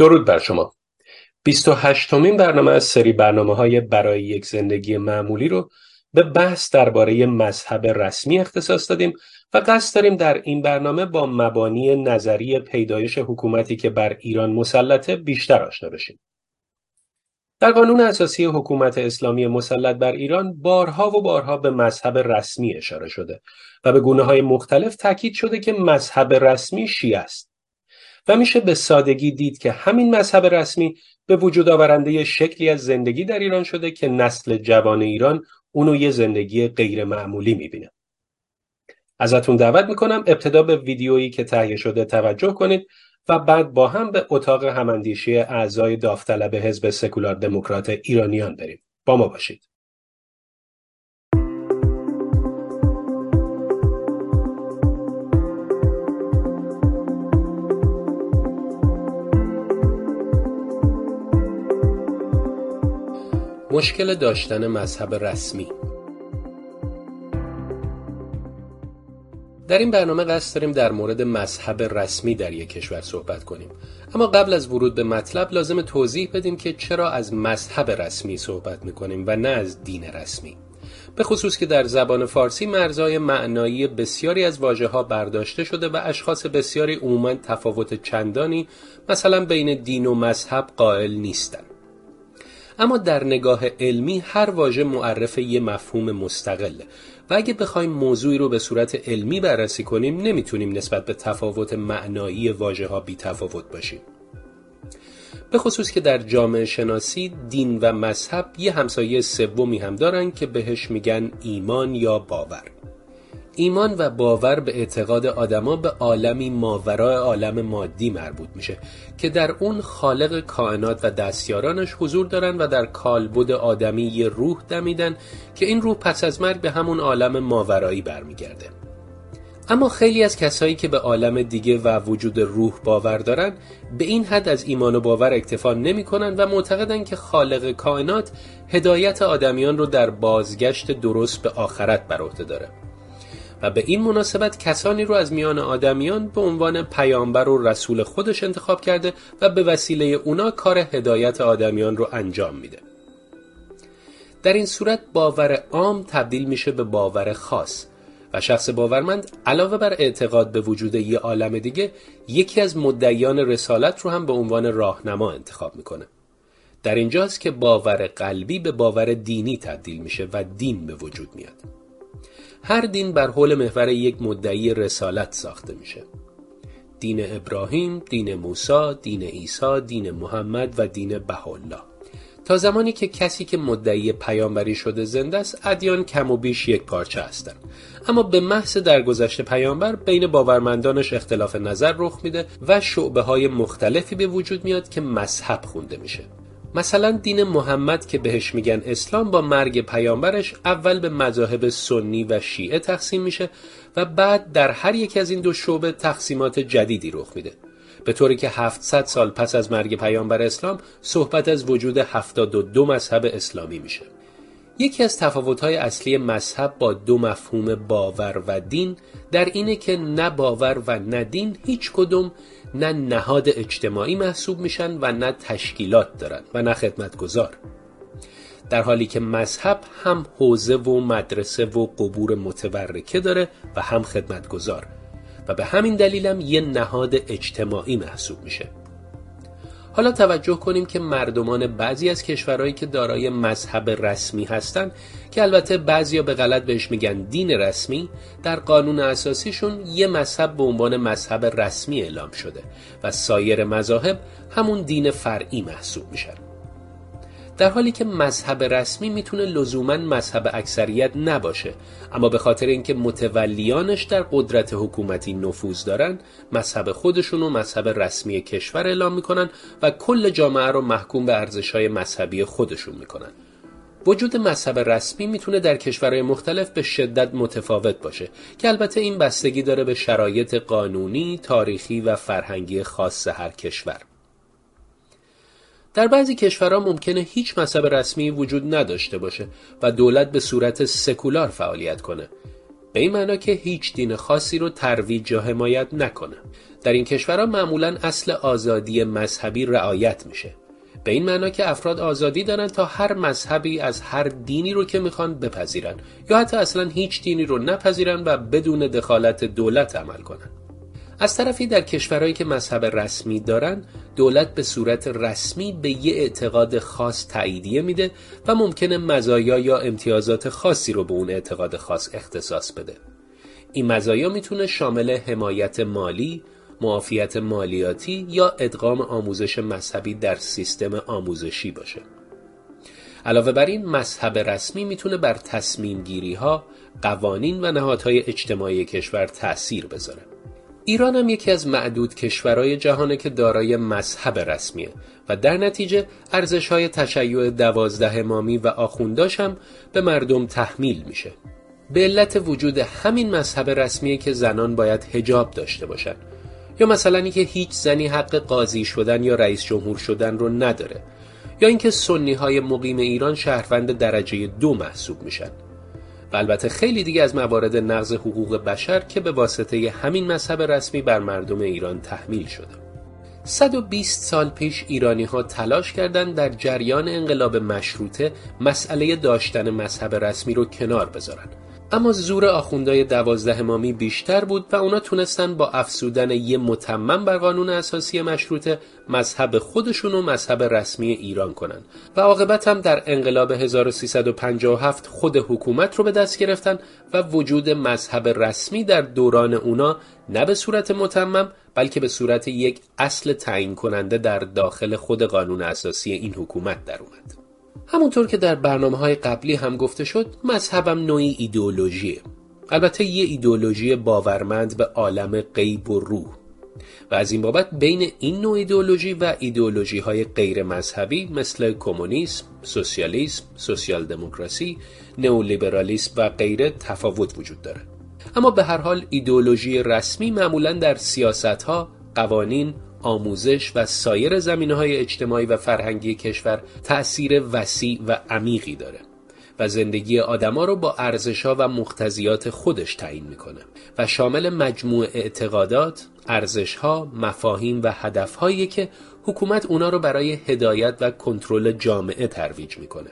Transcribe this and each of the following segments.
درود بر شما 28 مین برنامه از سری برنامه های برای یک زندگی معمولی رو به بحث درباره مذهب رسمی اختصاص دادیم و قصد داریم در این برنامه با مبانی نظری پیدایش حکومتی که بر ایران مسلطه بیشتر آشنا بشیم. در قانون اساسی حکومت اسلامی مسلط بر ایران بارها و بارها به مذهب رسمی اشاره شده و به گونه های مختلف تاکید شده که مذهب رسمی شیعه است. و میشه به سادگی دید که همین مذهب رسمی به وجود آورنده شکلی از زندگی در ایران شده که نسل جوان ایران اونو یه زندگی غیر معمولی می‌بینه. ازتون دعوت می‌کنم ابتدا به ویدیویی که تهیه شده توجه کنید و بعد با هم به اتاق هماندیشی اعضای داوطلب حزب سکولار دموکرات ایرانیان بریم. با ما باشید. مشکل داشتن مذهب رسمی. در این برنامه قصد داریم در مورد مذهب رسمی در یک کشور صحبت کنیم. اما قبل از ورود به مطلب لازم توضیح بدیم که چرا از مذهب رسمی صحبت می‌کنیم و نه از دین رسمی. به خصوص که در زبان فارسی مرزهای معنایی بسیاری از واژه ها برداشته شده و اشخاص بسیاری عموما تفاوت چندانی مثلا بین دین و مذهب قائل نیستند. اما در نگاه علمی هر واژه معرف یه مفهوم مستقله و اگه بخوایم موضوعی رو به صورت علمی بررسی کنیم نمی‌تونیم نسبت به تفاوت معنایی واژه ها بی تفاوت باشیم. به خصوص که در جامعه شناسی دین و مذهب یه همسایه سومی هم دارن که بهش میگن ایمان یا باور. ایمان و باور به اعتقاد آدما به عالمی ماورای عالم مادی مربوط میشه که در اون خالق کائنات و دستیارانش حضور دارن و در کالبد آدمی یه روح دمیدن که این روح پس از مرگ به همون عالم ماورایی برمیگرده. اما خیلی از کسایی که به عالم دیگه و وجود روح باور دارن به این حد از ایمان و باور اکتفا نمی‌کنن و معتقدن که خالق کائنات هدایت آدمیان رو در بازگشت درست به آخرت بر عهده داره. و به این مناسبت کسانی رو از میان آدمیان به عنوان پیامبر و رسول خودش انتخاب کرده و به وسیله اونا کار هدایت آدمیان رو انجام میده. در این صورت باور عام تبدیل میشه به باور خاص و شخص باورمند علاوه بر اعتقاد به وجود یه عالم دیگه یکی از مدعیان رسالت رو هم به عنوان راهنما انتخاب می‌کنه. در اینجاست که باور قلبی به باور دینی تبدیل میشه و دین به وجود میاد. هر دین بر حول محور یک مدعی رسالت ساخته میشه. دین ابراهیم، دین موسی، دین عیسی، دین محمد و دین بهالله تا زمانی که کسی که مدعی پیامبری شده زنده است ادیان کم و بیش یک پارچه هستند اما به محض درگذشت پیامبر بین باورمندانش اختلاف نظر رخ میده و شعبه های مختلفی به وجود میاد که مذهب خونده میشه. مثلا دین محمد که بهش میگن اسلام با مرگ پیامبرش اول به مذاهب سنی و شیعه تقسیم میشه و بعد در هر یک از این دو شعبه تقسیمات جدیدی رخ میده. به طوری که 700 سال پس از مرگ پیامبر اسلام صحبت از وجود 72 مذهب اسلامی میشه. یکی از تفاوت‌های اصلی مذهب با دو مفهوم باور و دین در اینه که نه باور و نه دین هیچ کدوم نه نهاد اجتماعی محسوب میشن و نه تشکیلات دارن و نه خدمتگذار در حالی که مذهب هم حوزه و مدرسه و قبور متبرکه داره و هم خدمتگذار و به همین دلیلم یه نهاد اجتماعی محسوب میشه. حالا توجه کنیم که مردمان بعضی از کشورهایی که دارای مذهب رسمی هستند که البته بعضیا به غلط بهش میگن دین رسمی در قانون اساسیشون یه مذهب به عنوان مذهب رسمی اعلام شده و سایر مذاهب همون دین فرعی محسوب میشن. در حالی که مذهب رسمی می‌تونه لزوما مذهب اکثریت نباشه اما به خاطر اینکه متولیانش در قدرت حکومتی نفوذ دارن مذهب خودشون و مذهب رسمی کشور اعلام می‌کنن و کل جامعه رو محکوم به ارزشهای مذهبی خودشون می‌کنن وجود مذهب رسمی می‌تونه در کشورهای مختلف به شدت متفاوت باشه که البته این بستگی داره به شرایط قانونی، تاریخی و فرهنگی خاص هر کشور. در بعضی کشورها ممکنه هیچ مذهب رسمی وجود نداشته باشه و دولت به صورت سکولار فعالیت کنه. به این معنا که هیچ دین خاصی رو ترویج یا حمایت نکنه. در این کشورها معمولا اصل آزادی مذهبی رعایت میشه. به این معنا که افراد آزادی دارن تا هر مذهبی از هر دینی رو که می‌خوان بپذیرن یا حتی اصلا هیچ دینی رو نپذیرن و بدون دخالت دولت عمل کنن. از طرفی در کشورهایی که مذهب رسمی دارن دولت به صورت رسمی به یه اعتقاد خاص تاییدیه میده و ممکنه مزایا یا امتیازات خاصی رو به اون اعتقاد خاص اختصاص بده این مزایا می‌تونه شامل حمایت مالی، معافیت مالیاتی یا ادغام آموزش مذهبی در سیستم آموزشی باشه. علاوه بر این مذهب رسمی می‌تونه بر تصمیم گیری ها، قوانین و نهادهای اجتماعی کشور تأثیر بذاره. ایران هم یکی از معدود کشورهای جهانه که دارای مذهب رسمیه و در نتیجه ارزش های تشیع دوازده امامی و آخونداش هم به مردم تحمیل میشه. به علت وجود همین مذهب رسمیه که زنان باید هجاب داشته باشن. یا مثلا اینکه هیچ زنی حق قاضی شدن یا رئیس جمهور شدن رو نداره. یا اینکه سنی های مقیم ایران شهروند درجه دو محسوب میشن. و البته خیلی دیگه از موارد نقض حقوق بشر که به واسطه همین مذهب رسمی بر مردم ایران تحمیل شده. 120 سال پیش ایرانی ها تلاش کردند در جریان انقلاب مشروطه مسئله داشتن مذهب رسمی رو کنار بذارن. اما زور آخوندهای دوازده امامی بیشتر بود و اونا تونستن با افسودن یه متمم بر قانون اساسی مشروطه مذهب خودشون و مذهب رسمی ایران کنن و عاقبت هم در انقلاب 1357 خود حکومت رو به دست گرفتن و وجود مذهب رسمی در دوران اونا نه به صورت متمم بلکه به صورت یک اصل تعیین کننده در داخل خود قانون اساسی این حکومت در اومد. همونطور که در برنامه های قبلی هم گفته شد مذهبم نوعی ایدئولوژیه البته یه ایدئولوژی باورمند به عالم غیب و روح و از این بابت بین این نوع ایدئولوژی و ایدئولوژی های غیر مذهبی مثل کمونیسم، سوسیالیسم، سوسیال دموکراسی، نئولیبرالیسم و غیره تفاوت وجود داره. اما به هر حال ایدئولوژی رسمی معمولا در سیاست ها، قوانین، آموزش و سایر زمینه های اجتماعی و فرهنگی کشور تأثیر وسیع و عمیقی داره و زندگی آدما رو با ارزشها و مقتضیات خودش تعیین می‌کنه و شامل مجموع اعتقادات، ارزشها، مفاهیم و هدفهایی که حکومت اونا رو برای هدایت و کنترل جامعه ترویج می‌کنه.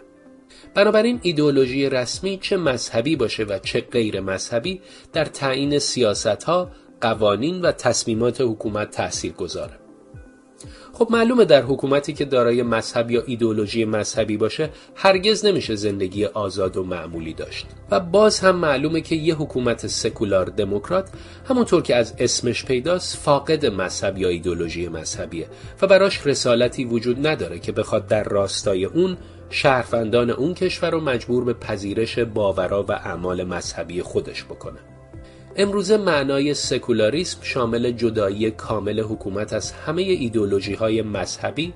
بنابراین ایدئولوژی رسمی چه مذهبی باشه و چه غیر مذهبی در تعیین سیاست ها، قوانین و تصمیمات حکومت تأثیر گذاره. خب معلومه در حکومتی که دارای مذهب یا ایدولوژی مذهبی باشه هرگز نمیشه زندگی آزاد و معمولی داشت. و باز هم معلومه که یه حکومت سکولار دموکرات همونطور که از اسمش پیداست فاقد مذهب یا ایدولوژی مذهبیه. و براش رسالتی وجود نداره که بخواد در راستای اون شهروندان اون کشور رو مجبور به پذیرش باورا و اعمال مذهبی خودش بکنه. امروزه معنای سکولاریسم شامل جدایی کامل حکومت از همه ایدولوژی های مذهبی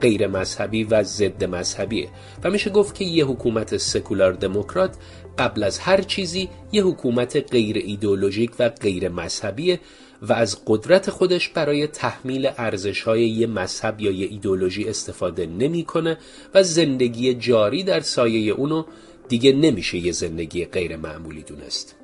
غیر مذهبی و ضد مذهبیه و میشه گفت که یه حکومت سکولار دموکرات قبل از هر چیزی یه حکومت غیر ایدئولوژیک و غیر مذهبیه و از قدرت خودش برای تحمیل ارزش های یه مذهب یا یه ایدولوژی استفاده نمی‌کنه و زندگی جاری در سایه اونو دیگه نمیشه یه زندگی غیر معمولی دونست.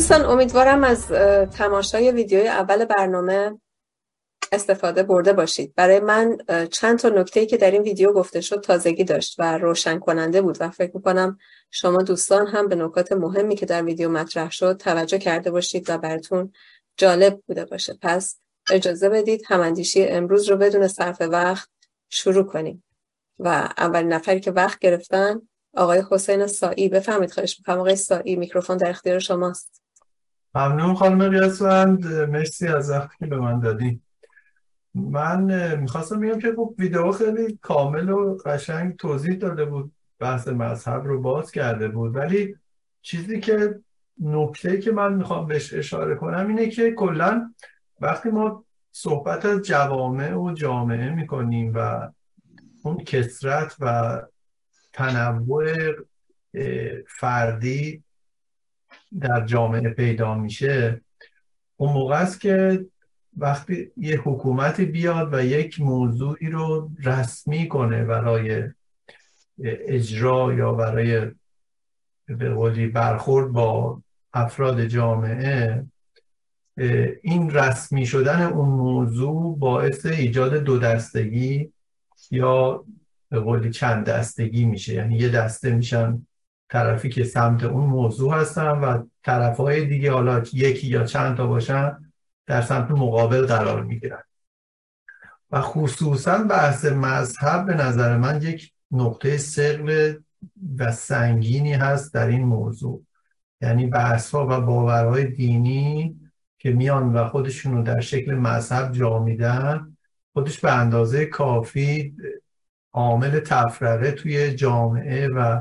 دوستان امیدوارم از تماشای ویدیوی اول برنامه استفاده برده باشید. برای من چند تا نکته که در این ویدیو گفته شد تازگی داشت و روشن کننده بود و فکر می‌کنم شما دوستان هم به نکات مهمی که در ویدیو مطرح شد توجه کرده باشید و براتون جالب بوده باشه. پس اجازه بدید هماندیشی امروز رو بدون صرف وقت شروع کنیم. و اول نفری که وقت گرفتن آقای حسین سایی بفهمید خواهش می‌کنم آقای سایی میکروفون در اختیار شماست. ممنون خانم ریاسوند مرسی از وقتی که به من دادی. من می‌خواستم بگم که خب ویدیو خیلی کامل و قشنگ توضیح داده بود. بحث مذهب رو باز کرده بود. ولی چیزی که نکته که من می‌خوام بهش اشاره کنم اینه که کلا وقتی ما صحبت از جوامع و جامعه می‌کنیم و اون کسرت و تنوع فردی در جامعه پیدا میشه اون موقع است که وقتی یه حکومتی بیاد و یک موضوعی رو رسمی کنه برای اجرا یا برای به قولی برخورد با افراد جامعه این رسمی شدن اون موضوع باعث ایجاد دو دستگی یا به قولی چند دستگی میشه. یعنی یه دسته میشن طرفی که سمت اون موضوع هستن و طرفهای دیگه حالا یکی یا چند تا باشن در سمت مقابل قرار می‌گیرن. و خصوصا بحث مذهب به نظر من یک نقطه سقل و سنگینی هست در این موضوع. یعنی بحث ها و باورهای دینی که میان و خودشون رو در شکل مذهب جا میدن خودش به اندازه کافی عامل تفرقه توی جامعه و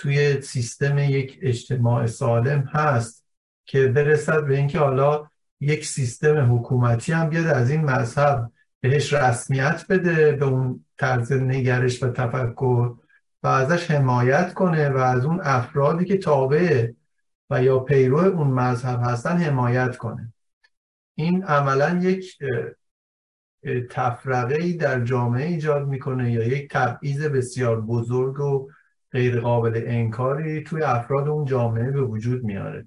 توی سیستم یک اجتماع سالم هست که برسد به اینکه حالا یک سیستم حکومتی هم بیاد از این مذهب بهش رسمیت بده به اون طرز نگرش و تفکر و ازش حمایت کنه و از اون افرادی که تابع و یا پیرو اون مذهب هستن حمایت کنه. این عملا یک تفرقه ای در جامعه ایجاد می‌کنه یا یک تبعیض بسیار بزرگ و غیر قابل انکاری توی افراد اون جامعه به وجود میاره.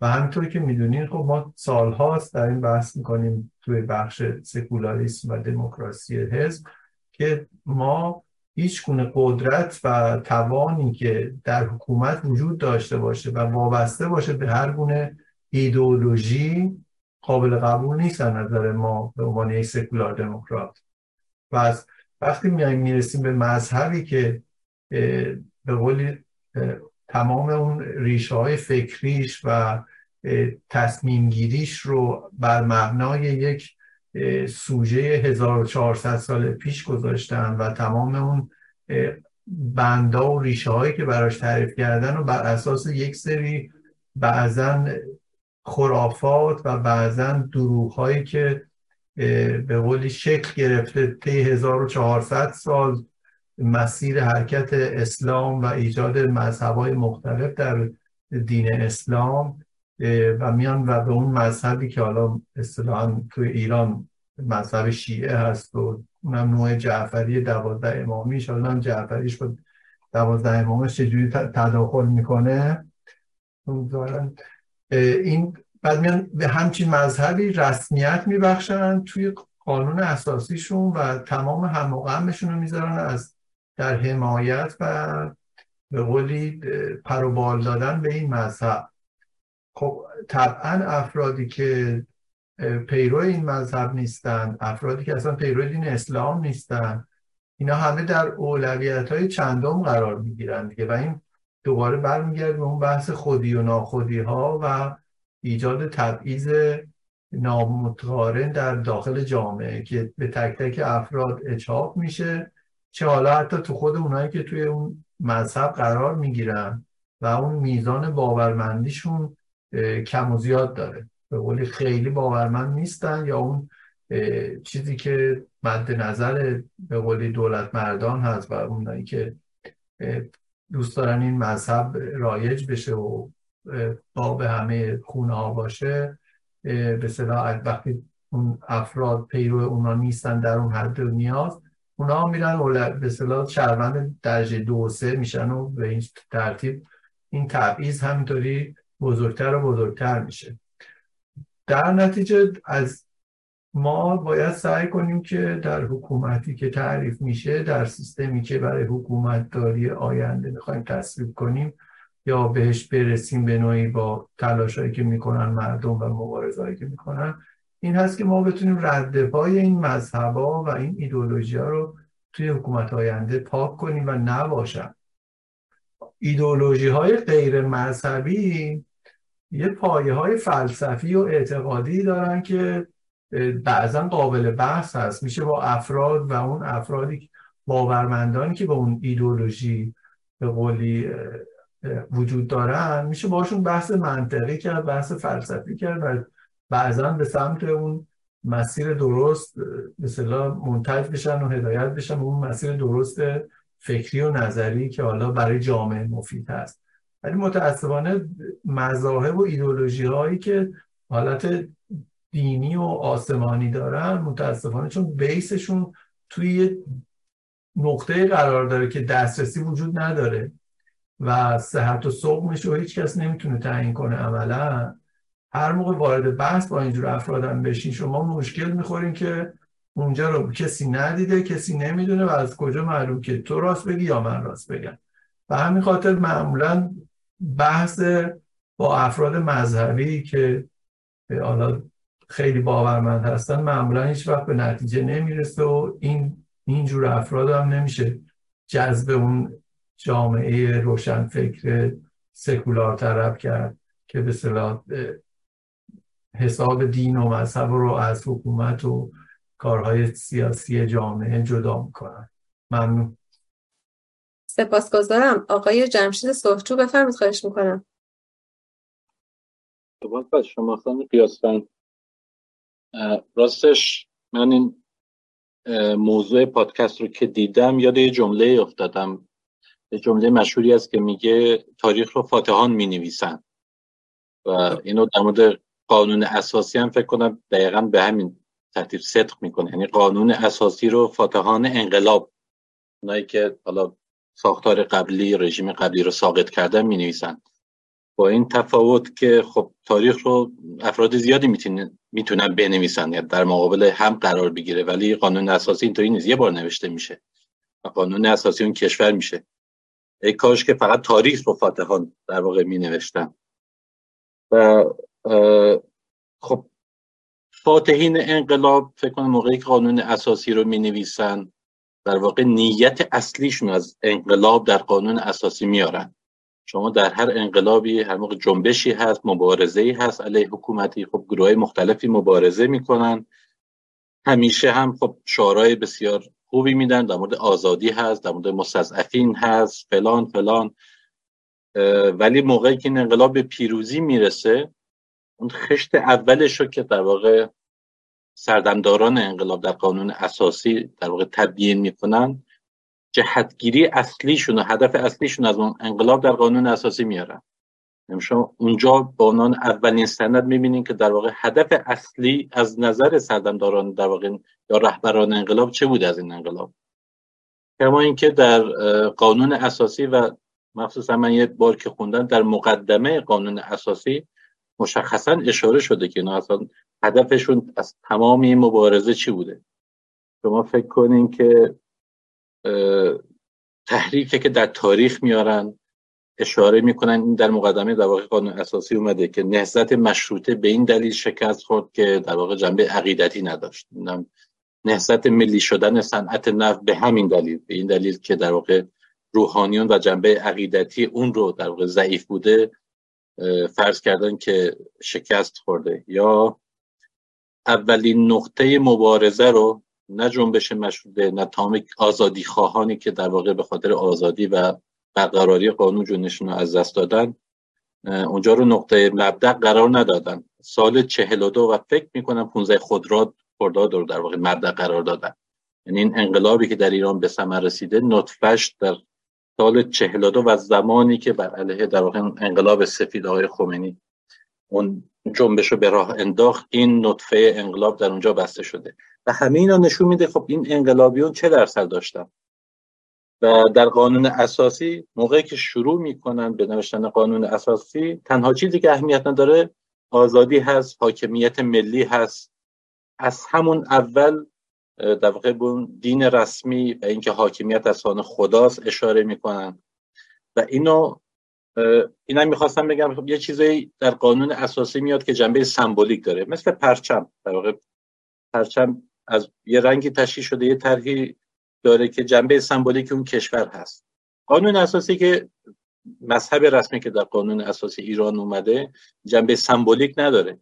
و همینطور که می‌دونین خب ما سالهاست در این بحث می‌کنیم توی بخش سکولاریسم و دموکراسی حزب که ما هیچ گونه قدرت و توانی که در حکومت وجود داشته باشه و وابسته باشه به هر گونه ایدئولوژی قابل قبول نیست از نظر ما به عنوان یک سکولار دموکرات. و وقتی میایم می‌رسیم به مذهبی که به قول تمام اون ریشه های فکریش و تصمیم گیریش رو بر مبنای یک سوژه 1400 سال پیش گذاشتن و تمام اون بندا و ریشه هایی که براش تعریف کردن و بر اساس یک سری بعضا خرافات و بعضا دروغ هایی که به قولی شکل گرفته طی 1400 سال مسیر حرکت اسلام و ایجاد مذهبهای مختلف در دین اسلام و میان و به اون مذهبی که حالا اصطلاحا توی ایران مذهب شیعه هست و اونم نوع جعفری دوازده امامیش حالا هم جعفریش با دوازده امامش چجوری تداخل می‌کنه. این بعد میان به همچین مذهبی رسمیت میبخشن توی قانون اساسیشون و تمام هم رو می‌ذارن از در حمایت و به قولی پروبال دادن به این مذهب. خب طبعا افرادی که پیرو این مذهب نیستن افرادی که اصلا پیرو دین اسلام نیستن اینا همه در اولویت های چندم قرار می‌گیرن دیگه و این دوباره برمیگرد به اون بحث خودی و ناخودی ها و ایجاد تبعیض نامتقارن در داخل جامعه که به تک تک افراد اچاپ میشه. چه حالا حتی تو خود اونایی که توی اون مذهب قرار می‌گیرن و اون میزان باورمندیشون کم و زیاد داره. به قولی خیلی باورمند نیستن یا اون چیزی که مد نظر به قولی دولت مردان هست و اونایی که دوست دارن این مذهب رایج بشه و با به همه خونه ها باشه به صلاح وقتی اون افراد پیرو اونا نیستن در اون حد نیاز اونا میرن به صلاح شهروند درجه دو و سه میشن و به این ترتیب این تبعیض همینطوری بزرگتر و بزرگتر میشه. در نتیجه از ما باید سعی کنیم که در حکومتی که تعریف میشه در سیستمی که برای حکومت داری آینده می‌خوایم تصویب کنیم یا بهش برسیم به نوعی با تلاشایی که می‌کنن مردم و مبارزهایی که می‌کنن این هست که ما بتونیم رد پای این مذهبا و این ایدولوژی ها رو توی حکومت آینده پاک کنیم و نباشن. ایدولوژی های غیر مذهبی یه پایه های فلسفی و اعتقادی دارن که بعضا قابل بحث هست. میشه با افراد و اون افرادی باورمندانی که به اون ایدولوژی به قولی وجود دارن میشه باشون بحث منطقی کرد بحث فلسفی کرد و بعضا به سمت اون مسیر درست مثلا منتج بشن و هدایت بشن اون مسیر درست فکری و نظری که حالا برای جامعه مفید هست. ولی متاسفانه مذاهب و ایدولوژی هایی که حالت دینی و آسمانی دارن متاسفانه چون بیسشون توی نقطه قرار داره که دسترسی وجود نداره و صحت و صقمش رو هیچ کس نمی‌تونه تعیین کنه عملا. هر موقع وارد بحث با اینجور افرادم بشین شما مشکل می‌خورین که اونجا رو کسی ندیده کسی نمی‌دونه و از کجا معلوم که تو راست بگی یا من راست بگم. و همین خاطر معمولا بحث با افراد مذهبی که حالا خیلی باورمند هستن معمولا هیچ وقت به نتیجه نمی‌رسه و این اینجور افراد هم نمیشه جذب اون جامعه روشنفکر سکولار طرف کرد که به صلاح حساب دین و مذهب رو از حکومت و کارهای سیاسی جامعه جدا می‌کنن. ممنون. سپاسگزارم. آقای جمشید صحچو بفرمید خواهش می‌کنم. سپاس شما خانم قیاسفند. راستش من این موضوع پادکست رو که دیدم یاد یه جمله افتادم. یه جمله مشهوری است که میگه تاریخ رو فاتحان می نویسن و اینو در مورد قانون اساسی هم فکر کنم دقیقا به همین ترتیب صدق می‌کنه. یعنی قانون اساسی رو فاتحان انقلاب اونایی که حالا ساختار قبلی رژیم قبلی رو ساقط کردن می نویسن با این تفاوت که خب تاریخ رو افراد زیادی می‌تونن بنویسن یعنی در مقابل هم قرار بگیره ولی قانون اساسی اینطوری نیست. یه بار نوشته میشه. و قانون اساسی اون کشور میشه. ای کاش که فقط تاریخ رو فاتحان در واقع می نوشتن و خب فاتحین انقلاب فکر کنم موقعی که قانون اساسی رو می نویسن در واقع نیت اصلیشون از انقلاب در قانون اساسی میارن. شما در هر انقلابی هر موقع جنبشی هست مبارزه هست علیه حکومتی خب گروه مختلفی مبارزه می‌کنن. همیشه هم خب شعارهای بسیار خوبی میدن در مورد آزادی هست در مورد مستضعفین هست فلان فلان. ولی موقعی که این انقلاب به پیروزی می‌رسه اون خشت اولش رو که در واقع سردمداران انقلاب در قانون اساسی در واقع تبیین می‌کنن جهتگیری اصلیشون و هدف اصلیشون از اون انقلاب در قانون اساسی میارن. یعنی شما اونجا با عنوان اولین سند می‌بینین که در واقع هدف اصلی از نظر سردمداران در واقع یا رهبران انقلاب چه بود از این انقلاب؟ کما اینکه در قانون اساسی و مخصوصا من یه بار که خوندن در مقدمه قانون اساسی مشخصا اشاره شده که اینا اصلا هدفشون از تمام این مبارزه چی بوده. شما فکر کنین که تحریکه که در تاریخ میارن اشاره می‌کنن این در مقدمه در واقع قانون اساسی اومده که نهضت مشروطه به این دلیل شکست خورد که در واقع جنبه عقیدتی نداشت. نهضت ملی شدن صنعت نفت به همین دلیل به این دلیل که در واقع روحانیون و جنبه عقیدتی اون رو در واقع ضعیف بوده. فرض کردن که شکست خورده. یا اولین نقطه مبارزه رو نه جنبش مشروطه نه تمام آزادی خواهانی که در واقع به خاطر آزادی و برقراری قانون جونشون رو از دست دادن اونجا رو نقطه مبدع قرار ندادن. سال 42 و فکر می‌کنم 15 خودراد خرداد رو در واقع مبدع قرار دادن. یعنی این انقلابی که در ایران به ثمر رسیده نطفش در سال 42 و زمانی که بر علیه در واقع انقلاب سفید آقای خمینی اون جنبش رو به راه انداخت این نطفه انقلاب در اونجا بسته شده. و همه اینا نشون میده خب این انقلابیون چه درصد داشتن؟ و در قانون اساسی موقعی که شروع می‌کنن به نوشتن قانون اساسی تنها چیزی که اهمیت نداره آزادی هست حاکمیت ملی هست. از همون اول در واقع دین رسمی و اینکه حاکمیت از آن خداست اشاره می‌کنن. و اینو اینا می‌خواستم بگم خب یه چیزایی در قانون اساسی میاد که جنبه سمبولیک داره مثل پرچم. در واقع پرچم از یه رنگی تشکیل شده یه طرحی داره که جنبه سمبولیک اون کشور هست. قانون اساسی که مذهب رسمی که در قانون اساسی ایران اومده جنبه سمبولیک نداره.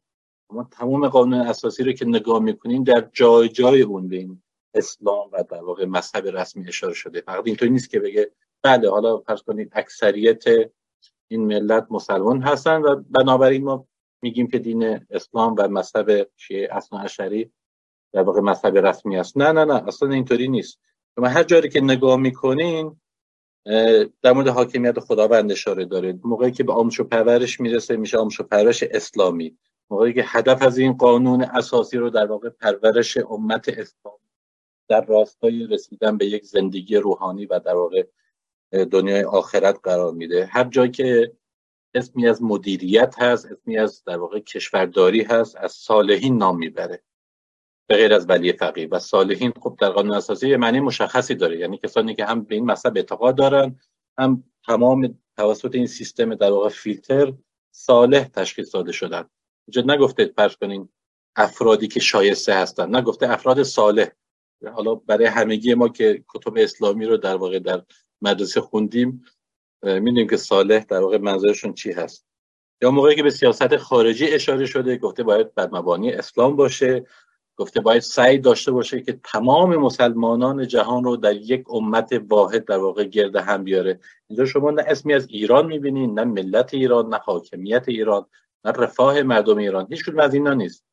ما تمام قانون اساسی رو که نگاه می‌کنیم در جای جای اون به این اسلام و در واقع مذهب رسمی اشاره شده. فقط اینطوری نیست که بگه بله حالا فرض کنید اکثریت این ملت مسلمان هستن و بنابراین ما میگیم که دین اسلام و مذهب شیعه اصلا اشری در واقع مذهب رسمی است. نه نه نه اصلا اینطوری نیست. شما هر جایی که نگاه می‌کنین در مورد حاکمیت خداوند اشاره داره موقعی که به آموزش و پرورش می‌رسه میشه آموزش و پرورش اسلامی. موقعی که هدف از این قانون اساسی رو در واقع پرورش امت اسلام در راستای رسیدن به یک زندگی روحانی و در واقع دنیای آخرت قرار میده. هر جایی که اسمی از مدیریت هست اسمی از در واقع کشورداری هست از صالحین نام می‌بره. به غیر از ولی فقیه. و صالحین خب در قانون اساسی معنی مشخصی داره. یعنی کسانی که هم به این مذهب اعتقاد دارن هم تمام توسط این سیستم در واقع فیلتر صالح تشخیص داده شدن. اینجا نگفته فرض کنین افرادی که شایسته هستن نگفته افراد صالح. حالا برای همگی ما که کتب اسلامی رو در واقع در مدرسه خوندیم می‌دونیم که صالح در واقع منظورشون چی هست. یا موقعی که به سیاست خارجی اشاره شده گفته باید بر مبانی اسلام باشه. گفته باید سعی داشته باشه که تمام مسلمانان جهان رو در یک امت واحد در واقع گرد هم بیاره. اینجا شما نه اسمی از ایران می‌بینین نه ملت ایران نه حاکمیت ایران. نه رفاه مردم ایران هیچ از اینا نیست.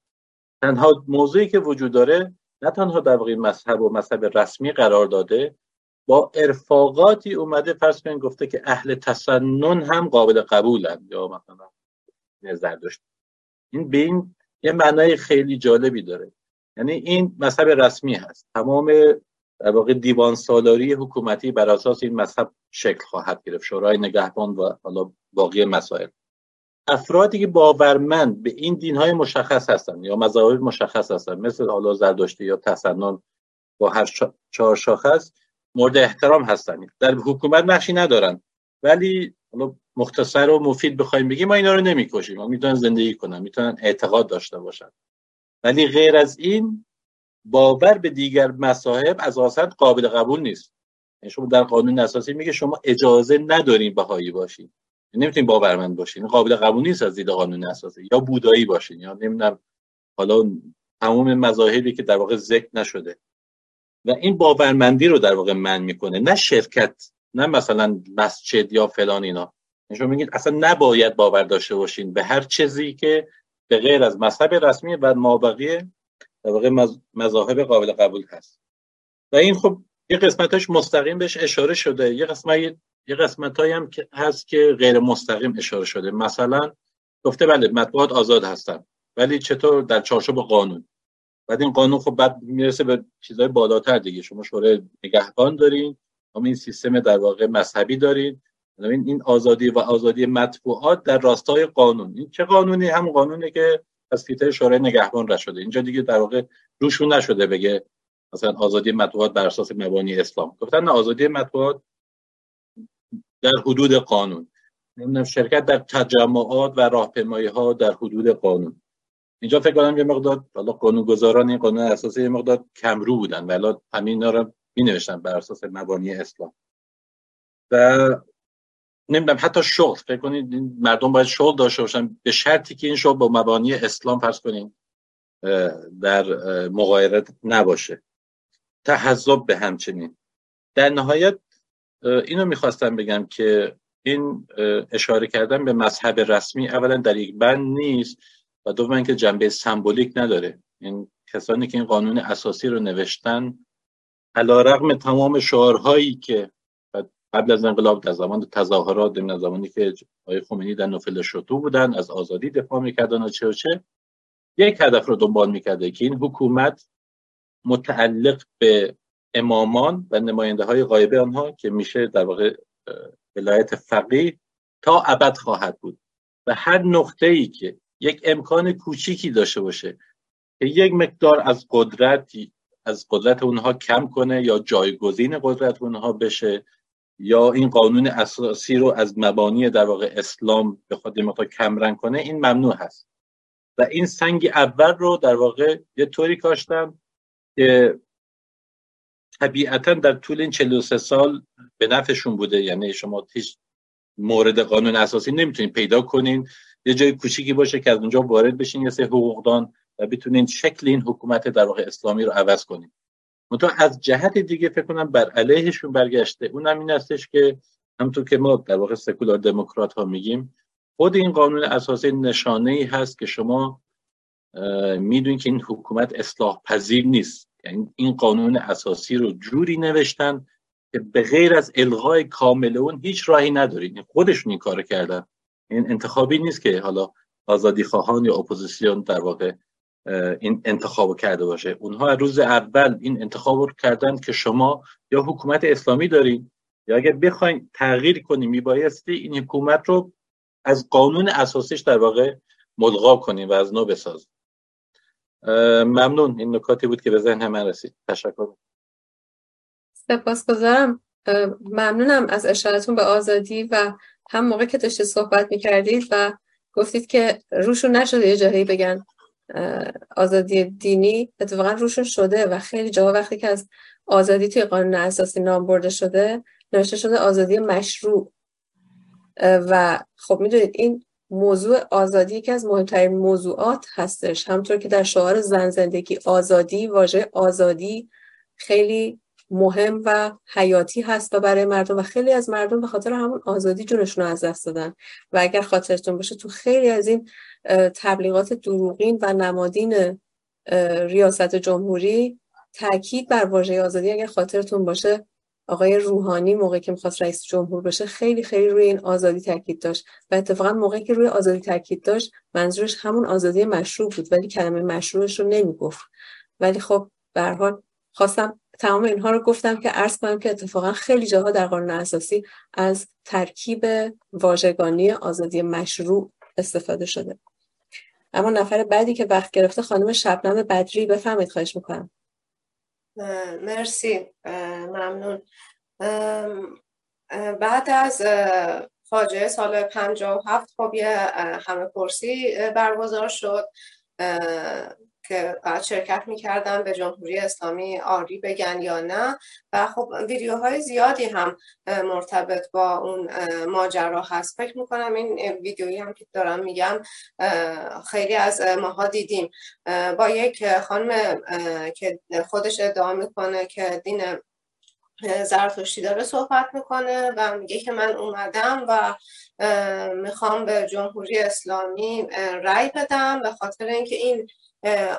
تنها موضوعی که وجود داره نه تنها در واقع مذهب و مذهب رسمی قرار داده با ارفاقاتی اومده فرض کنید گفته که اهل تسنن هم قابل قبولن یا مثلا نظر داشت. این به این یه معنای خیلی جالبی داره. یعنی این مذهب رسمی هست. تمام در واقع دیوان سالاری حکومتی بر اساس این مذهب شکل خواهد گرفت. شورای نگهبان و حالا باقی مسائل. افرادی که باورمند به این دین های مشخص هستند یا مذاهب مشخص هستند مثل حالا زردشتی یا تسنن با هر چهار شاخص مورد احترام هستن. در حکومت نقشی ندارن. ولی حالا مختصر و مفید بخوایم بگیم ما اینا رو نمی‌کشیم. ما می‌تونن زندگی کنن می‌تونن اعتقاد داشته باشن. ولی غیر از این باور به دیگر مذاهب از آسان قابل قبول نیست. یعنی شما در قانون اساسی میگه شما اجازه ندارین بهایی یعنی نمی‌تونین باورمند باشین قابل قبول نیست از دید قانون اساسی یا بودایی باشین یا نمی‌دونم حالا تمام مذاهبی که در واقع ذکر نشده. و این باورمندی رو در واقع من می‌کنه. نه شرکت نه مثلا مسجد یا فلان اینا. شما میگید اصلا نباید باور داشته باشین به هر چیزی که به غیر از مذهب رسمی و مابقی در واقع مذاهب قابل قبول هست. و این خب یه قسمتش مستقیم بهش اشاره شده. یه قسمت یه قسمت هم هست که غیر مستقیم اشاره شده. مثلا گفته بله مطبوعات آزاد هستن ولی چطور در چارچوب قانون؟ بعد این قانون خب بعد می‌رسه به چیزهای بالاتر دیگه. شما شورای نگهبان دارین اما این سیستم در واقع مذهبی دارین. این این آزادی و آزادی مطبوعات در راستای قانون. این چه قانونی؟ هم قانونی که از فیتر شورای نگهبان رد شده. اینجا دیگه در واقع روشون نشده بگه مثلا آزادی مطبوعات بر اساس مبانی اسلام. گفتن آزادی مطبوعات در حدود قانون. نمی‌دونم شرکت در تجمعات و راهپیمایی ها در حدود قانون. اینجا فکر کنم یه مقدار حالا قانونگذاران این قانون اساسی یه مقدار کمرو بودن ولی همین رو می نوشتن بر اساس مبانی اسلام. و نمی‌دونم حتی شغل فکر کنید مردم باید شغل داشته باشن. به شرطی که این شغل با مبانی اسلام فرض کنیم در مغایرت نباشه. تحذب به همچنین. در نهایت اینو می‌خواستم بگم که این اشاره کردن به مذهب رسمی اولا در یک بند نیست و دوم اینکه جنبه سمبولیک نداره. این کسانی که این قانون اساسی رو نوشتن علا رقم تمام شعارهایی که قبل از انقلاب در زمان تظاهرات در زمانی که آقای خمینی در نوفل شطو بودن از آزادی دفاع می‌کردن و چه و چه یک هدف رو دنبال می‌کرده که این حکومت متعلق به امامان و نماینده های غایبه آنها که میشه در واقع ولایت فقیه تا ابد خواهد بود. و هر نقطه ای که یک امکان کوچیکی داشته باشه که یک مقدار از قدرت از قدرت اونها کم کنه یا جایگزین قدرت اونها بشه یا این قانون اساسی رو از مبانی در واقع اسلام به خود مقدار کمرنگ کنه این ممنوع هست. و این سنگ اول رو در واقع یه طوری کاشتم که طبیعتا در طول این 43 سال به نفعشون بوده. یعنی شما هیچ مورد قانون اساسی نمی‌تونید پیدا کنین. یه جای کوچیکی باشه که از اونجا وارد بشین یه سه حقوقدان و بتونین شکل این حکومت در واقع اسلامی رو عوض کنین. منتها از جهت دیگه فکر کنم بر علیهشون برگشته. اونم این هستش که همونطور که ما در واقع سکولار دموکرات ها میگیم خود این قانون اساسی نشانه ای هست که شما می‌دونید که این حکومت اصلاح پذیر نیست. این قانون اساسی رو جوری نوشتن که به غیر از الغای کامل اون هیچ راهی ندارید خودشون این کارو کردن. این انتخابی نیست که حالا آزادی خواهان یا اپوزیسیون در واقع این انتخاب کرده باشه. اونها روز اول این انتخاب رو کردن که شما یا حکومت اسلامی دارین یا اگر بخواین تغییر کنی میبایستی این حکومت رو از قانون اساسیش در واقع ملغا کنیم و از نو بسازیم ممنون. این نکاتی بود که به ذهن من رسید. تشکر. سپاسگزارم ممنونم از اشارتون به آزادی و هم موقع که داشتید صحبت می‌کردید و گفتید که روشون نشده یه جایی بگن آزادی دینی. اتفاقا روشون شده و خیلی جاها وقتی که از آزادی توی قانون اساسی نام برده شده نوشته شده آزادی مشروع. و خب می‌دونید این موضوع آزادی یکی از مهمترین موضوعات هستش. همطور که در شعار زن زندگی آزادی واژه آزادی خیلی مهم و حیاتی هست و برای مردم و خیلی از مردم به خاطر همون آزادی جونشون رو از دست دادن. و اگر خاطرتون باشه تو خیلی از این تبلیغات دروغین و نمادین ریاست جمهوری تاکید بر واژه آزادی اگر خاطرتون باشه آقای روحانی موقعی که می‌خواست رئیس جمهور بشه خیلی خیلی روی این آزادی تاکید داشت و اتفاقا موقعی که روی آزادی تاکید داشت منظورش همون آزادی مشروع بود ولی کلمه مشروعش رو نمی‌گفت. ولی خب به خواستم تمام اینها رو گفتم که عرض کنم که اتفاقا خیلی جاها در قانون اساسی از ترکیب واژگانی آزادی مشروع استفاده شده. اما نفر بعدی که وقت گرفته خانم شبنم بدری بفهمید خواهش می‌کنم. مرسی. ممنون. بعد از فاجعه سال 57 خب یه همه پرسی برگزار شد. که شرکت می‌کردن به جمهوری اسلامی آری بگن یا نه. و خب ویدیوهای زیادی هم مرتبط با اون ماجرا هست. فکر می‌کنم این ویدیویی هم که دارم میگم خیلی از ماها دیدیم. با یک خانم که خودش ادعا می‌کنه که دین زرتشتی داره صحبت می‌کنه و میگه که من اومدم و می‌خوام به جمهوری اسلامی رأی بدم به خاطر اینکه این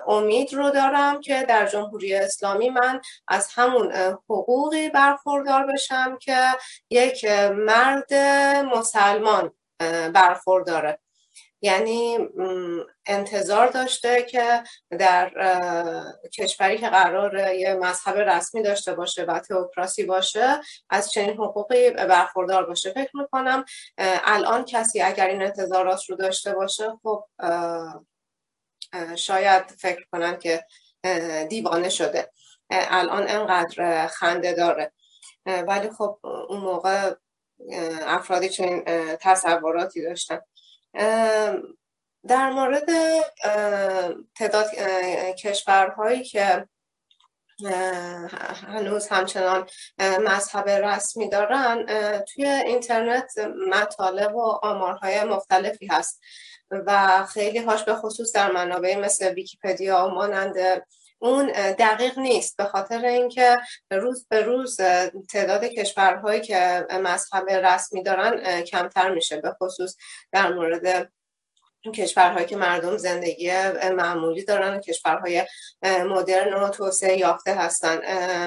امید رو دارم که در جمهوری اسلامی من از همون حقوقی برخوردار بشم که یک مرد مسلمان برخورداره. یعنی انتظار داشته که در کشوری که قرار یه مذهب رسمی داشته باشه و تئوکراسی باشه از چنین حقوقی برخوردار باشه. فکر می‌کنم الان کسی اگر این انتظارات رو داشته باشه خب شاید فکر کنن که دیوانه شده. الان انقدر خنده داره. ولی خب اون موقع افرادی چنین تصوراتی داشتن. در مورد تعداد کشورهایی که هنوز همچنان مذهب رسمی دارن توی اینترنت مطالب و آمارهای مختلفی هست. و خیلی هاش به خصوص در منابع مثل ویکیپدیا و مانند اون دقیق نیست. به خاطر اینکه روز به روز تعداد کشورهایی که مذهب رسمی دارن کمتر میشه. به خصوص در مورد کشورهایی که مردم زندگی معمولی دارن و کشورهای مدرن و توسعه یافته هستن.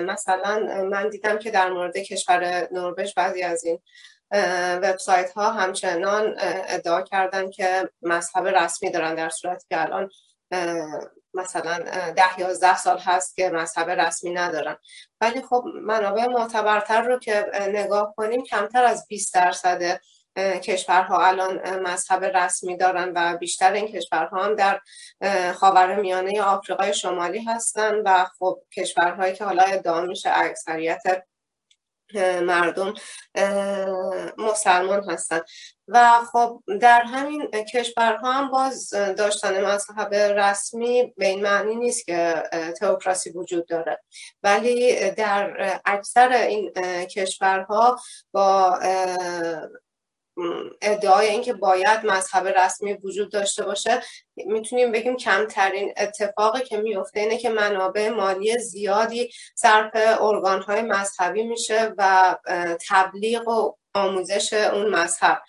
مثلا من دیدم که در مورد کشور نروژ بعضی از این وبسایت ها همچنان ادعا کردن که مذهب رسمی دارن در صورتی که الان مثلا ده یازده سال هست که مذهب رسمی ندارن. ولی خب منابع معتبرتر رو که نگاه کنیم کمتر از 20 درصد کشورها الان مذهب رسمی دارن و بیشتر این کشورها هم در خاور میانه آفریقای شمالی هستن و خب کشورهایی که حالا ادعا میشه اکثریت مردم مسلمان هستن. و خب در همین کشورها هم باز داشتن مذهب رسمی به این معنی نیست که تئوکراسی وجود داره. ولی در اکثر این کشورها با ادعای اینکه باید مذهب رسمی وجود داشته باشه می‌تونیم بگیم کمترین اتفاقی که میفته اینه که منابع مالی زیادی صرف ارگانهای مذهبی میشه و تبلیغ و آموزش اون مذهب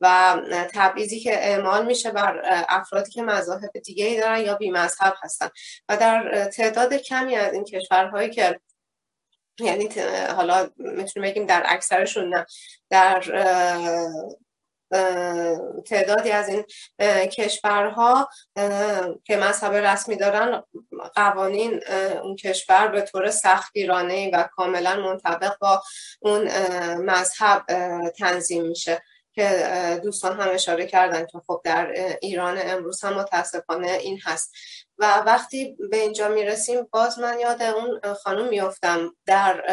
و تبعیضی که اعمال میشه بر افرادی که مذاهب دیگه ای دارن یا بی مذهب هستن. و در تعداد کمی از این کشورهایی که یعنی حالا می‌تونیم بگیم در اکثرشون نه. در تعدادی از این کشورها که مذهب رسمی دارن قوانین اون کشور به طور سختگیرانه و کاملا منطبق با اون مذهب تنظیم میشه. که دوستان هم اشاره کردن که خب در ایران امروز هم متاسفانه این هست. و وقتی به اینجا می‌رسیم باز من یاد اون خانم میفتم در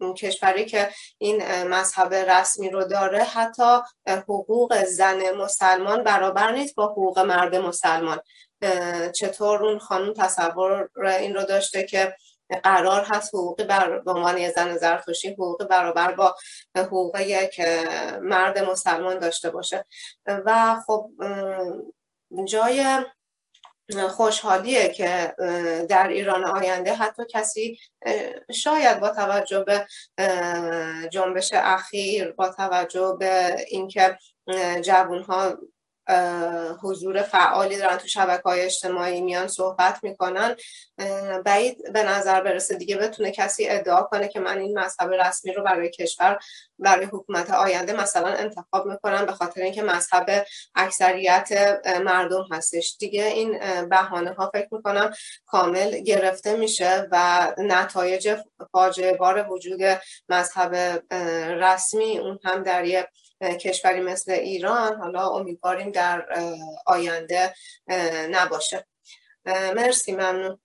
اون کشوری که این مذهب رسمی رو داره. حتی حقوق زن مسلمان برابر نیست با حقوق مرد مسلمان. چطور اون خانم تصور این رو داشته که قرار هست حقوقی بر به عنوان زن زرتشتی حقوقی برابر با حقوق یک مرد مسلمان داشته باشه؟ و خب جای خوشحالیه که در ایران آینده حتی کسی شاید با توجه به جنبش اخیر با توجه به اینکه جوانها حضور فعالی دارن تو شبکه های اجتماعی میان صحبت می‌کنن بعید به نظر برسه دیگه بتونه کسی ادعا کنه که من این مذهب رسمی رو برای کشور برای حکومت آینده مثلا انتخاب می‌کنم به خاطر اینکه مذهب اکثریت مردم هستش. دیگه این بهانه ها فکر می‌کنم کامل گرفته میشه و نتایج فاجعه بار وجود مذهب رسمی اون هم در یه کشوری مثل ایران. حالا امیدواریم در آینده نباشه. مرسی ممنون.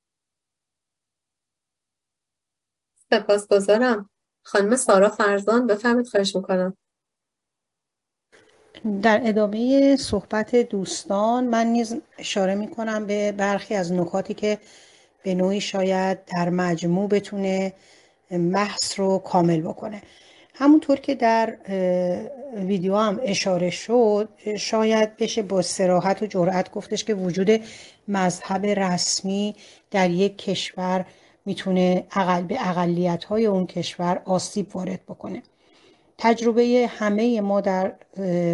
سپاسگزارم. خانم سارا فرزان بفهمید خواهش می‌کنم. در ادامه صحبت دوستان من نیز اشاره می‌کنم به برخی از نکاتی که به نوعی شاید در مجموع بتونه بحث رو کامل بکنه. همونطور که در ویدیو هم اشاره شد شاید بشه با سراحت و جرأت گفتش که وجود مذهب رسمی در یک کشور می‌تونه اقل به اقلیت های اون کشور آسیب وارد بکنه. تجربه همه ما در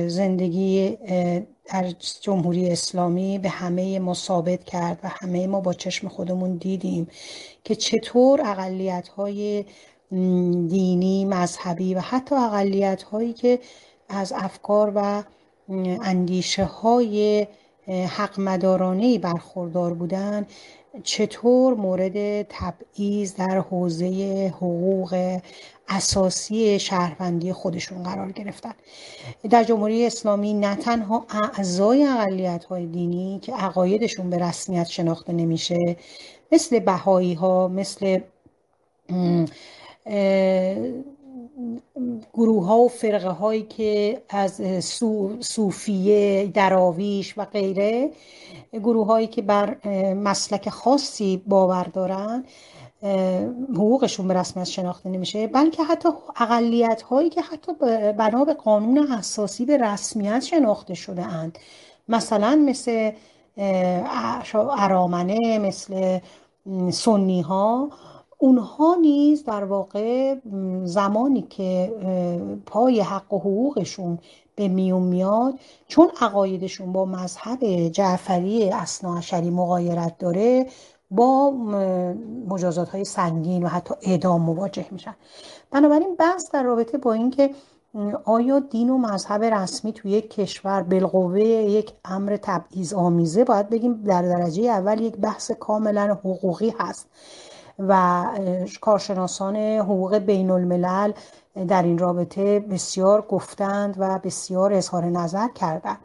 زندگی در جمهوری اسلامی به همه ما ثابت کرد و همه ما با چشم خودمون دیدیم که چطور اقلیت های دینی مذهبی و حتی اقلیت هایی که از افکار و اندیشه های حق مدارانه برخوردار بودن چطور مورد تبعیض در حوزه حقوق اساسی شهروندی خودشون قرار گرفتن؟ در جمهوری اسلامی نه تنها اعضای اقلیت های دینی که عقایدشون به رسمیت شناخته نمیشه مثل بهایی ها مثل گروه ها و فرقه هایی که از صوفیه دراویش و غیره گروه هایی که بر مسلک خاصی باور دارن حقوقشون به رسمیت شناخته نمیشه بلکه حتی اقلیت هایی که حتی بنا به قانون اساسی به رسمیت شناخته شده اند. مثلا مثل ارامنه مثل سنی ها اونها نیز در واقع زمانی که پای حق و حقوقشون به میون میاد چون عقایدشون با مذهب جعفری اصناعشری مقایرت داره با مجازات های سنگین و حتی اعدام مواجه میشن. بنابراین بحث در رابطه با اینکه آیا دین و مذهب رسمی توی یک کشور بالقوه یک امر تبعیض آمیزه باید بگیم در درجه اول یک بحث کاملا حقوقی هست. و کارشناسان حقوق بین الملل در این رابطه بسیار گفتند و بسیار اظهار نظر کردند.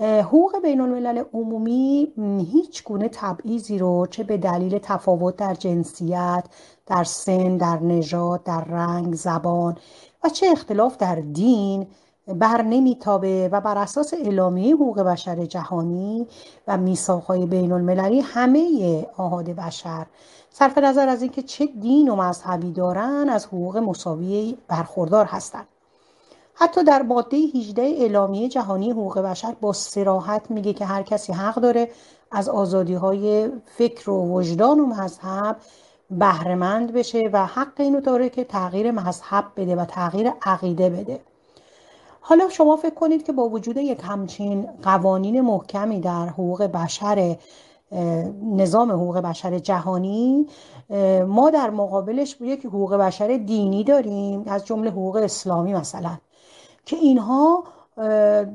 حقوق بین الملل عمومی هیچ گونه تبعیضی رو چه به دلیل تفاوت در جنسیت در سن در نژاد در رنگ زبان و چه اختلاف در دین بر نمیتابه و بر اساس اعلامیه حقوق بشر جهانی و میثاقهای بین المللی همه آهاد بشر. صرف نظر از اینکه چه دین و مذهبی دارن از حقوق مساوی برخوردار هستند حتی در ماده 18 اعلامیه جهانی حقوق بشر با سراحت میگه که هر کسی حق داره از آزادی های فکر و وجدان و مذهب بهرهمند بشه و حق اینو داره که تغییر مذهب بده و تغییر عقیده بده. حالا شما فکر کنید که با وجود یک همچین قوانین محکمی در حقوق بشر نظام حقوق بشر جهانی ما در مقابلش یک حقوق بشر دینی داریم از جمله حقوق اسلامی مثلا که اینها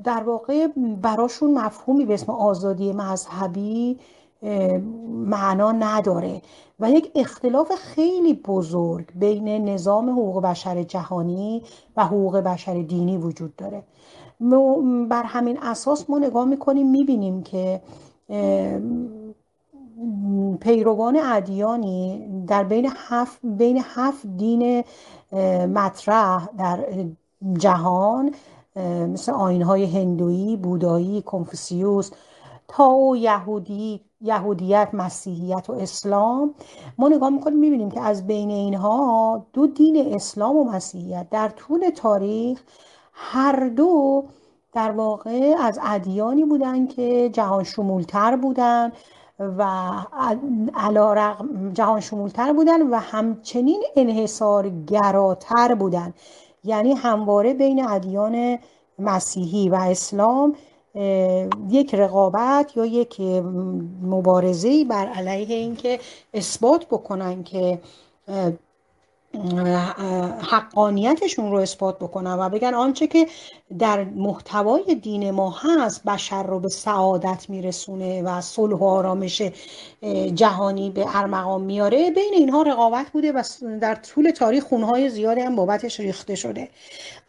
در واقع براشون مفهومی به اسم آزادی مذهبی معنا نداره. و یک اختلاف خیلی بزرگ بین نظام حقوق بشر جهانی و حقوق بشر دینی وجود داره. بر همین اساس ما نگاه می‌کنیم می‌بینیم که پیروان ادیانی در بین هفت, بین هفت دین مطرح در جهان مثل آینهای هندویی، بودایی، کنفوسیوس، تاو، یهودی، یهودیت، مسیحیت و اسلام. ما نگاه می‌کنیم می‌بینیم که از بین اینها دو دین اسلام و مسیحیت در طول تاریخ هر دو در واقع از ادیانی بودن که جهان شمولتر بودن و علا جهان شمولتر بودن و همچنین انحصارگراتر بودن. یعنی همواره بین ادیان مسیحی و اسلام یک رقابت یا یک مبارزه بر علیه اینکه اثبات بکنن که حقانیتشون رو اثبات بکنن و بگن آنچه که در محتوای دین ما هست بشر رو به سعادت میرسونه و صلح و آرامش جهانی به ارمغان میاره بین اینها رقابت بوده و در طول تاریخ خونهای زیادی هم بابتش ریخته شده.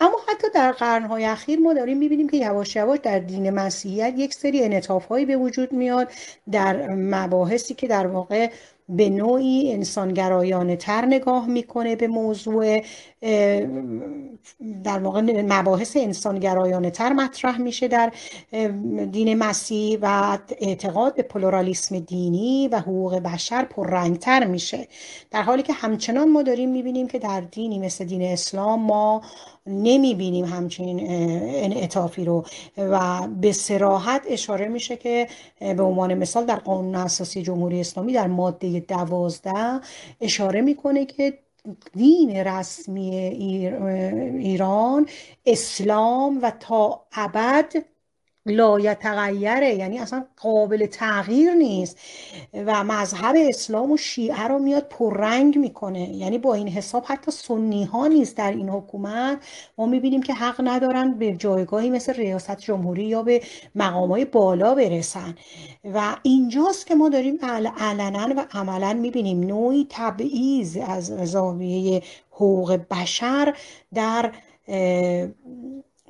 اما حتی در قرنهای اخیر ما داریم می‌بینیم که یواش یواش در دین مسیحیت یک سری انعطافهایی به وجود میاد در مباحثی که در واقع به نوعی انسانگرایانه تر نگاه می‌کنه به موضوع در واقع مباحث انسانگرایانه تر مطرح میشه در دین مسیح و اعتقاد به پلورالیسم دینی و حقوق بشر پررنگتر میشه. در حالی که همچنان ما داریم می‌بینیم که در دینی مثل دین اسلام ما نمی بینیم همچین انعطافی رو. و به سراحت اشاره میشه که به عنوان مثال در قانون اساسی جمهوری اسلامی در ماده دوازده اشاره می‌کنه که دین رسمی ایران اسلام و تا ابد لایتغیره یعنی اصلا قابل تغییر نیست. و مذهب اسلام و شیعه رو میاد پررنگ می‌کنه. یعنی با این حساب حتی سنی ها نیست در این حکومت. ما می‌بینیم که حق ندارن به جایگاهی مثل ریاست جمهوری یا به مقام های بالا برسن. و اینجاست که ما داریم علنا و عملا می‌بینیم نوعی تبعیض از زاویه حقوق بشر در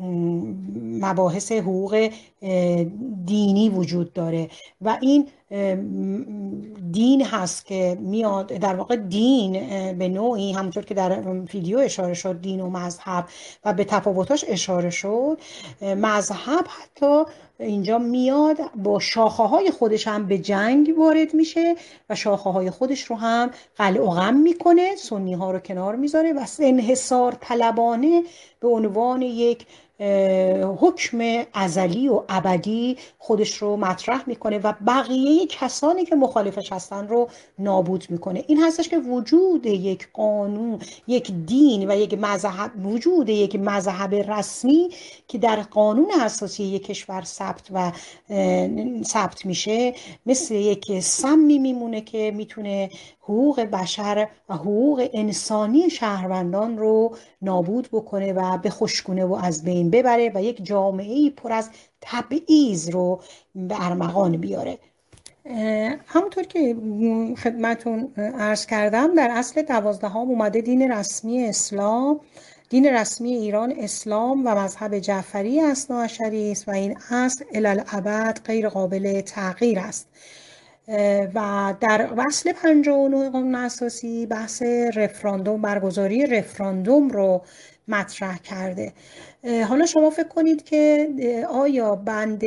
مباحث حقوق دینی وجود داره و این دین هست که میاد در واقع دین به نوعی همونطور که در ویدیو اشاره شد دین و مذهب و به تفاوتاش اشاره شد. مذهب حتی اینجا میاد با شاخه های خودش هم به جنگ وارد میشه و شاخه های خودش رو هم قلع و غم می‌کنه سنی ها رو کنار می‌ذاره و انحصار طلبانه به عنوان یک حکم ازلی و ابدی خودش رو مطرح می‌کنه و بقیه کسانی که مخالفش هستن رو نابود می‌کنه. این هستش که وجود یک قانون یک دین و یک مذهب وجود یک مذهب رسمی که در قانون اساسی یک کشور ثبت و ثبت میشه مثل یک سمی میمونه که می‌تونه حقوق بشر و حقوق انسانی شهروندان رو نابود بکنه و به خوشگونه و از بین ببره و یک جامعه پر از تبعیض رو به ارمغان بیاره. همونطور که خدمتون عرض کردم در اصل دوازدهم اومده دین رسمی اسلام دین رسمی ایران اسلام و مذهب جعفری اصناعشری است و این اصل الالعبد غیر قابل تغییر است. و در وصل 59 قانون اساسی بحث رفراندوم برگزاری رفراندوم رو مطرح کرده. حالا شما فکر کنید که آیا بند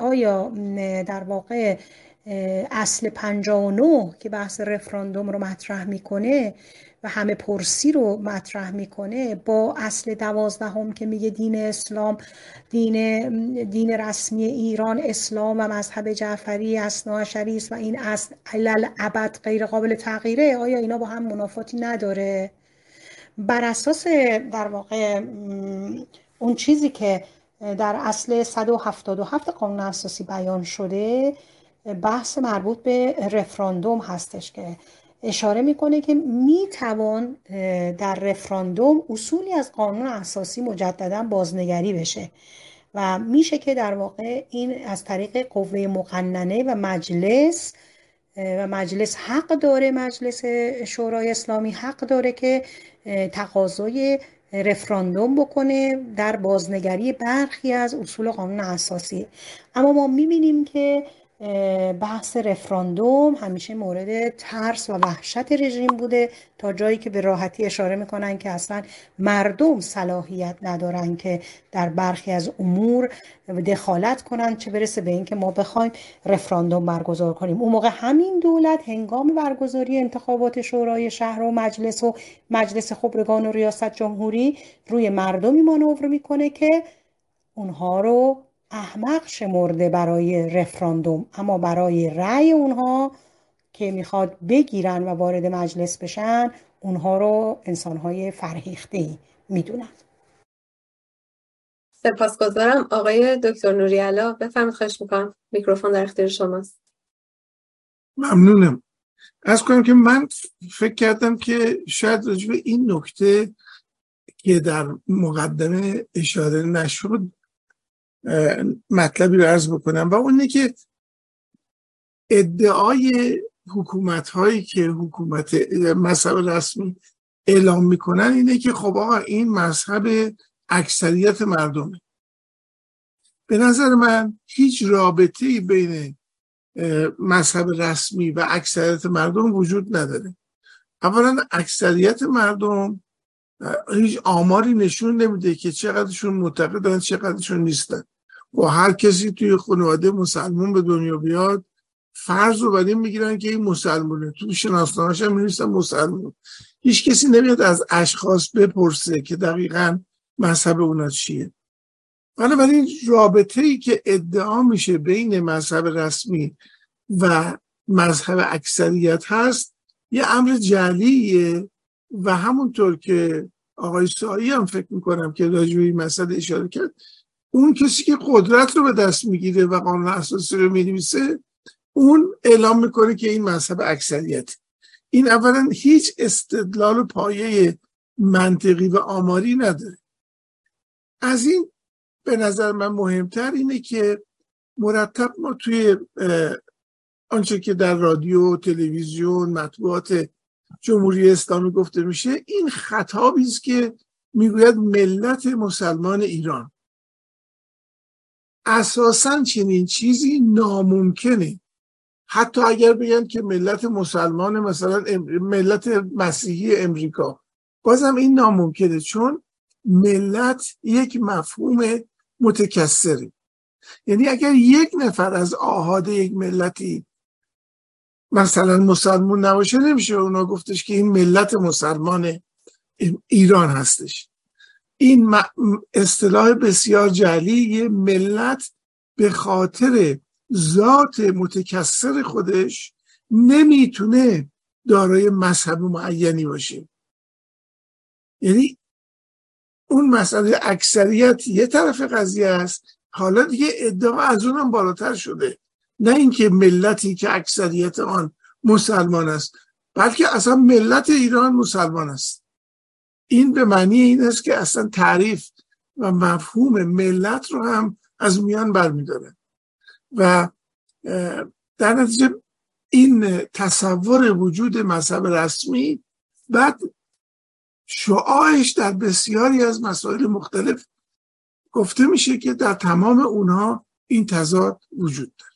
آیا در واقع اصل 59 که بحث رفراندوم رو مطرح می‌کنه و همه پرسی رو مطرح می‌کنه با اصل دوازدهم که میگه دین اسلام دین دین رسمی ایران اسلام و مذهب جعفری اصناعشری است و این اصل علل ابد غیر قابل تغییره. آیا اینا با هم منافاتی نداره؟ بر اساس در واقع اون چیزی که در اصل 177 قانون اساسی بیان شده بحث مربوط به رفراندوم هستش که اشاره می‌کنه که می‌توان در رفراندوم اصولی از قانون اساسی مجددا بازنگری بشه و میشه که در واقع این از طریق قوه مقننه و مجلس و مجلس حق داره مجلس شورای اسلامی حق داره که تقاضای رفراندوم بکنه در بازنگری برخی از اصول قانون اساسی. اما ما می‌بینیم که بحث رفراندوم همیشه مورد ترس و وحشت رژیم بوده تا جایی که به راحتی اشاره می‌کنن که اصلا مردم صلاحیت ندارن که در برخی از امور دخالت کنن چه برسه به اینکه ما بخوایم رفراندوم برگزار کنیم. اون موقع همین دولت هنگام برگزاری انتخابات شورای شهر و مجلس و مجلس خبرگان و ریاست جمهوری روی مردمی مانور می‌کنه که اونها رو احمق شمرده برای رفراندوم اما برای رأی اونها که می‌خواد بگیرن و وارد مجلس بشن اونها رو انسانهای فرهیخته ای می‌دونن. سپاسگزارم. آقای دکتر نوری علا بفرمایید خواهش می‌کنم. میکروفون در اختیار شماست. ممنونم. از کنم که من فکر کردم که شاید راجب این نکته که در مقدمه اشاره نشد مطلبی رو عرض بکنم و اونه که ادعای حکومت هایی که حکومت مذهب رسمی اعلام می‌کنن اینه که خب آقا این مذهب اکثریت مردمه. به نظر من هیچ رابطه بین مذهب رسمی و اکثریت مردم وجود نداره. اولا اکثریت مردم هیچ آماری نشون نمیده که چقدرشون معتقدن چقدرشون نیستن. و هر کسی توی خانواده مسلمون به دنیا بیاد فرض رو بر این می‌گیرن که این مسلمونه. تو شناسنامه‌اش هم می‌نویسن مسلمون. هیچ کسی نمیاد از اشخاص بپرسه که دقیقا مذهب اونا چیه. بنابراین رابطه ای که ادعا میشه بین مذهب رسمی و مذهب اکثریت هست یه امر جلیه و همونطور که آقای سایی هم فکر می‌کنم که راجع این مسئله اشاره کرد اون کسی که قدرت رو به دست می‌گیره و قانون اساسی رو می‌نویسه اون اعلام می‌کنه که این مذهب اکثریت این اولا هیچ استدلال پایه منطقی و آماری نداره. از این به نظر من مهمتر اینه که مرتب ما توی آنچه که در رادیو تلویزیون مطبوعات جمهوری اسلامی گفته میشه این خطابی است که می‌گوید ملت مسلمان ایران. اساسا چنین چیزی ناممکنه. حتی اگر بگن که ملت مسلمان مثلا ملت مسیحی امریکا. بازم این ناممکنه چون ملت یک مفهوم متکسره یعنی اگر یک نفر از آهاد یک ملتی مثلا مسلمون نباشه نمیشه اونا گفتش که این ملت مسلمان ایران هستش. این اصطلاح بسیار جلی ملت به خاطر ذات متکثر خودش نمی‌تونه دارای مذهب معینی باشه. یعنی اون مسئله اکثریت یه طرف قضیه است. حالا دیگه ادعا از اونم بالاتر شده. نه اینکه ملتی که اکثریت آن مسلمان است بلکه اصلا ملت ایران مسلمان است. این به معنی این است که اصلا تعریف و مفهوم ملت رو هم از میان برمیداره و در نتیجه این تصور وجود مذهب رسمی بعد شعاعش در بسیاری از مسائل مختلف گفته میشه که در تمام اونها این تضاد وجود داره.